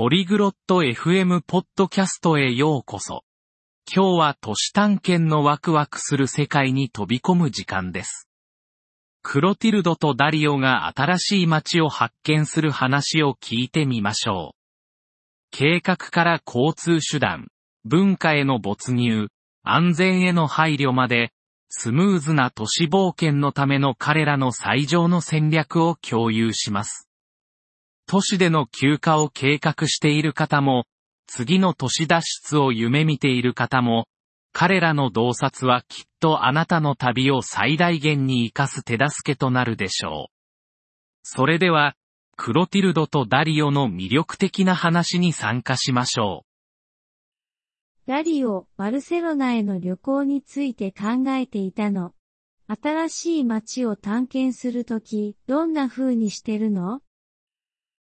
ポリグロット FM ポッドキャストへようこそ。今日は都市探検のワクワクする世界に飛び込む時間です。クロティルドとダリオが新しい街を発見する話を聞いてみましょう。計画から交通手段、文化への没入、安全への配慮まで、スムーズな都市冒険のための彼らの最上の戦略を共有します。都市での休暇を計画している方も、次の都市脱出を夢見ている方も、彼らの洞察はきっとあなたの旅を最大限に活かす手助けとなるでしょう。それでは、クロティルドとダリオの魅力的な話に参加しましょう。ダリオ、バルセロナへの旅行について考えていたの。新しい街を探検するとき、どんな風にしてるの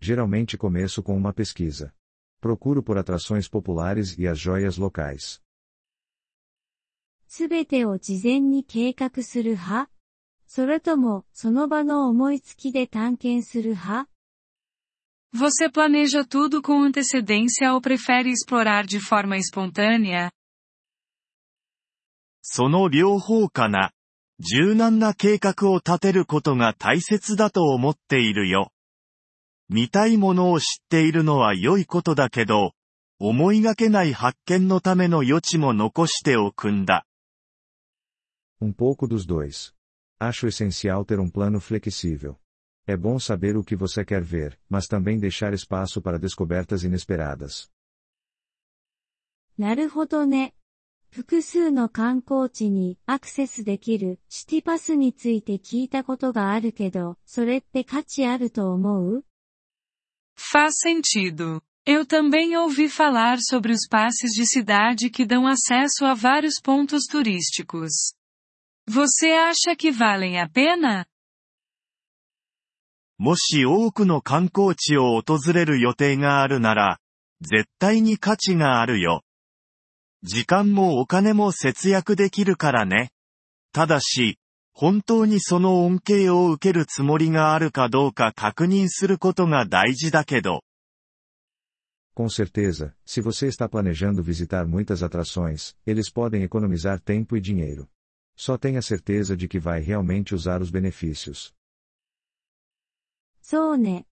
Geralmente começo com uma pesquisa. Procuro por atrações populares e as joias locais. Você planeja tudo com antecedência ou prefere explorar de forma espontânea? その両方かな。柔軟な計画を立てることが大切だと思っているよ。見たいものを知っているのは良いことだけど、思いがけない発見のための余地も残しておくんだ。Um pouco dos dois. Acho essencial ter um plano flexível. É bom saber o que você quer ver, mas também deixar espaço para descobertas inesperadas. なるほどね。複数の観光地にアクセスできるシティパスについて聞いたことがあるけど、それって価値あると思う Faz sentido. Eu também ouvi falar sobre os passes de cidade que dão acesso a vários pontos turísticos. Você acha que valem a pena? もし多くの観光地を訪れる予定があるなら、絶対に価値があるよ。時間もお金も節約できるからね。ただし、本当にその恩恵を受けるつもりがあるかどうか確認することが大事だけど。Com certeza, se você está planejando visitar muitas atrações, eles podem economizar tempo e dinheiro. Só tenha certeza de que vai realmente usar os benefícios. そうね。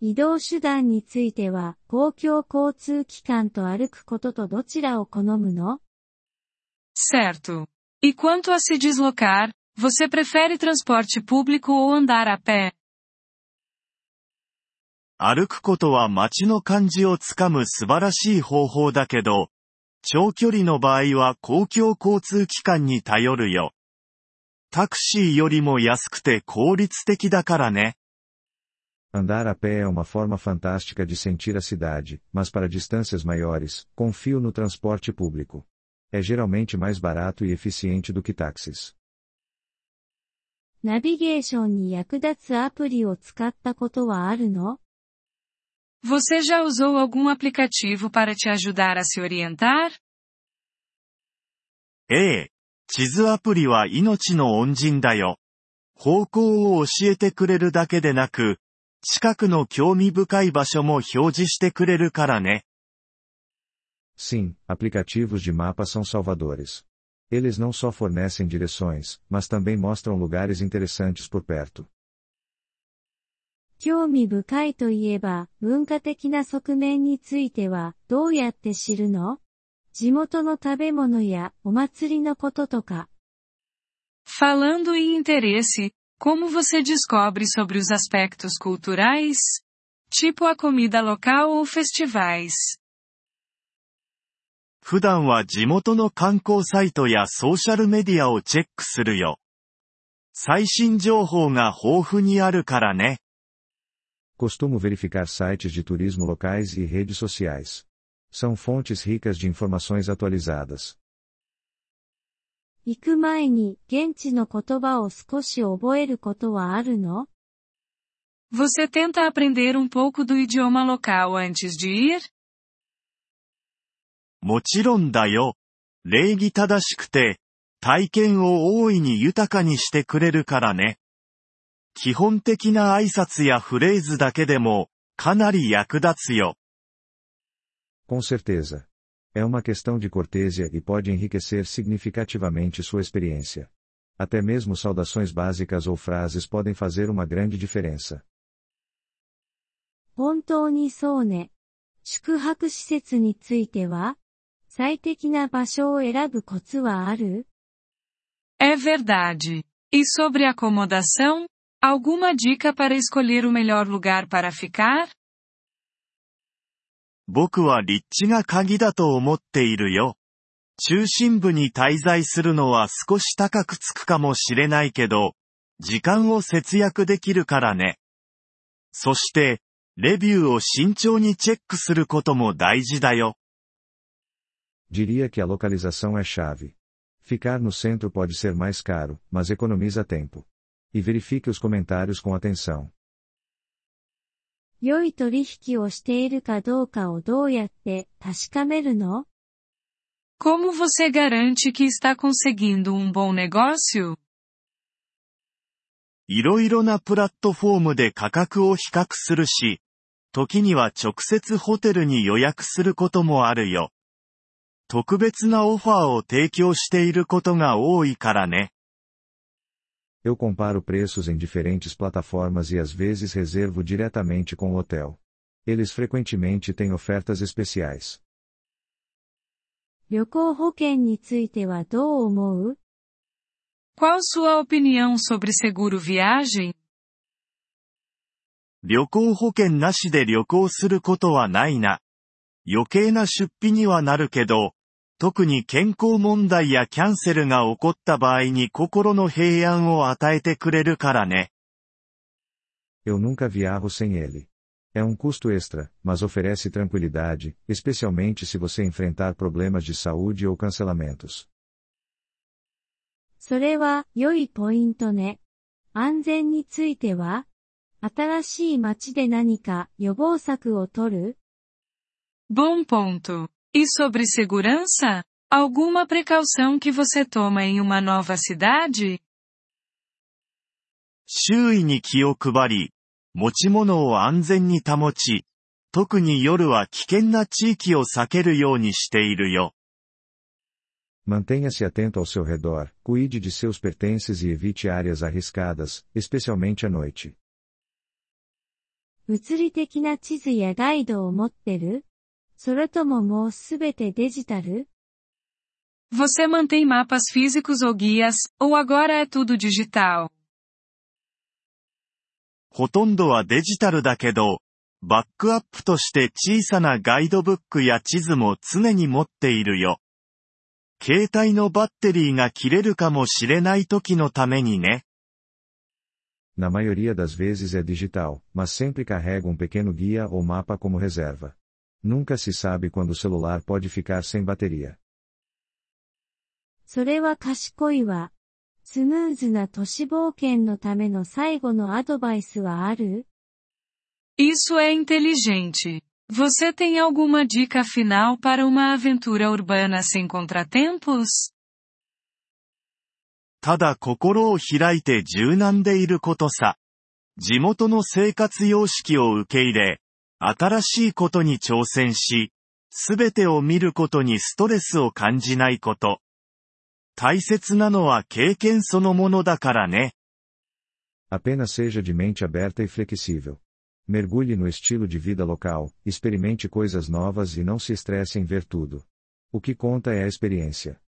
移動手段については、公共交通機関と歩くこととどちらを好むの Certo. E quanto a se deslocar, você prefere transporte público ou andar a pé? 歩くことは街の感じをつかむ素晴らしい方法だけど、長距離の場合は公共交通機関に頼るよ。タクシーよりも安くて効率的だからね。Andar a pé é uma forma fantástica de sentir a cidade, mas para distâncias maiores, confio no transporte público. É geralmente mais barato e eficiente do que táxis. ナビゲーションに役立つアプリを使ったことはあるの Você já usou algum aplicativo para te ajudar a se orientar? ええ、地図アプリは命の恩人だよ。方向を教えてくれるだけでなく、近くの興味深い場所も表示してくれるからね。Sim, aplicativos de mapa são salvadores. eles não só fornecem direções, mas também mostram lugares interessantes por perto. Falando em interesse, como você descobre sobre os aspectos culturais? Tipo a comida local ou festivais. 普段は地元の観光サイトやソーシャルメディアをチェックするよ。最新情報が豊富にあるからね。Costumo verificar sites de turismo locais e redes sociais. São fontes ricas de informações atualizadas. 行く前に現地の言葉を少し覚えることはあるの Você tenta aprender um pouco do idioma local antes de ir? もちろんだよ。礼儀正しくて、体験を大いに豊かにしてくれるからね。基本的な挨拶やフレーズだけでも、かなり役立つよ。Com certeza. É uma questão de cortesia e pode enriquecer significativamente sua experiência. Até mesmo saudações básicas ou frases podem fazer uma grande diferença. 本当にそうね。宿泊施設については最適な場所を選ぶコツはある É verdade. E sobre acomodação? Alguma dica para escolher o melhor lugar para ficar? 僕は立地が鍵だと思っているよ。中心部に滞在するのは少し高くつくかもしれないけど、時間を節約できるからね。そして、レビューを慎重にチェックすることも大事だよ。Diria que a localização é chave. Ficar no centro pode ser mais caro, mas economiza tempo. E verifique os comentários com atenção. 良い取引をしているかどうかをどうやって確かめるの Como você garante que está conseguindo um bom negócio? いろいろなプラットフォームで価格を比較するし、時には直接ホテルに予約することもあるよ。特別なオファーを提供していることが多いからね。Eu comparo preços em diferentes plataformas e às vezes reservo diretamente com o hotel. Eles frequentemente têm ofertas especiais. 旅行保険についてはどう思う Qual sua opinião sobre seguro viagem? 旅行保険なしで旅行することはないな。余計な出費にはなるけど、特に健康問題やキャンセルが起こった場合に心の平安を与えてくれるからね。Eu nunca viajo sem ele. É um custo extra, mas oferece tranquilidade, especialmente se você enfrentar problemas de saúde ou cancelamentos. それは良いポイントね。安全については新しい街で何か予防策を取る Bom ponto. E sobre segurança? Alguma precaução que você toma em uma nova cidade? 周囲に気を配り、持ち物を安全に保ち、特に夜は危険な地域を避けるようにしているよ。Mantenha-se atento ao seu redor, cuide de seus pertences e evite áreas arriscadas, especialmente à noite. 物理的な地図やガイドを持ってるそれとももうすべてデジタル Você mantém mapas físicos ou guias, ou agora é tudo digital? ほとんどはデジタルだけど、バックアップとして小さなガイドブックや地図も常に持っているよ。携帯のバッテリーが切れるかもしれない時のためにね。Na maioria das vezes é digital, mas sempre carrego um pequeno guia ou mapa como reserva. Nunca se sabe quando o celular pode ficar sem bateria. それは賢いわ。スムーズな都市冒険のための最後のアドバイスはある Isso é inteligente. Você tem alguma dica final para uma aventura urbana sem contratempos? ただ心を開いて柔軟でいることさ。地元の生活様式を受け入れ、新しいことに挑戦し、すべてを見ることにストレスを感じないこと。大切なのは経験そのものだからね。Apenas seja de mente aberta e flexível. Mergulhe no estilo de vida local, experimente coisas novas e não se estresse em ver tudo. O que conta é a experiência.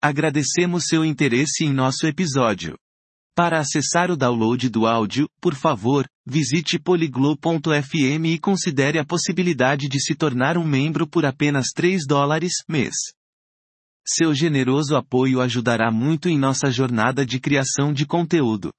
Agradecemos seu interesse em nosso episódio. Para acessar o download do áudio, por favor, visite poliglo.fm e considere a possibilidade de se tornar um membro por apenas 3 dólares mês. Seu generoso apoio ajudará muito em nossa jornada de criação de conteúdo.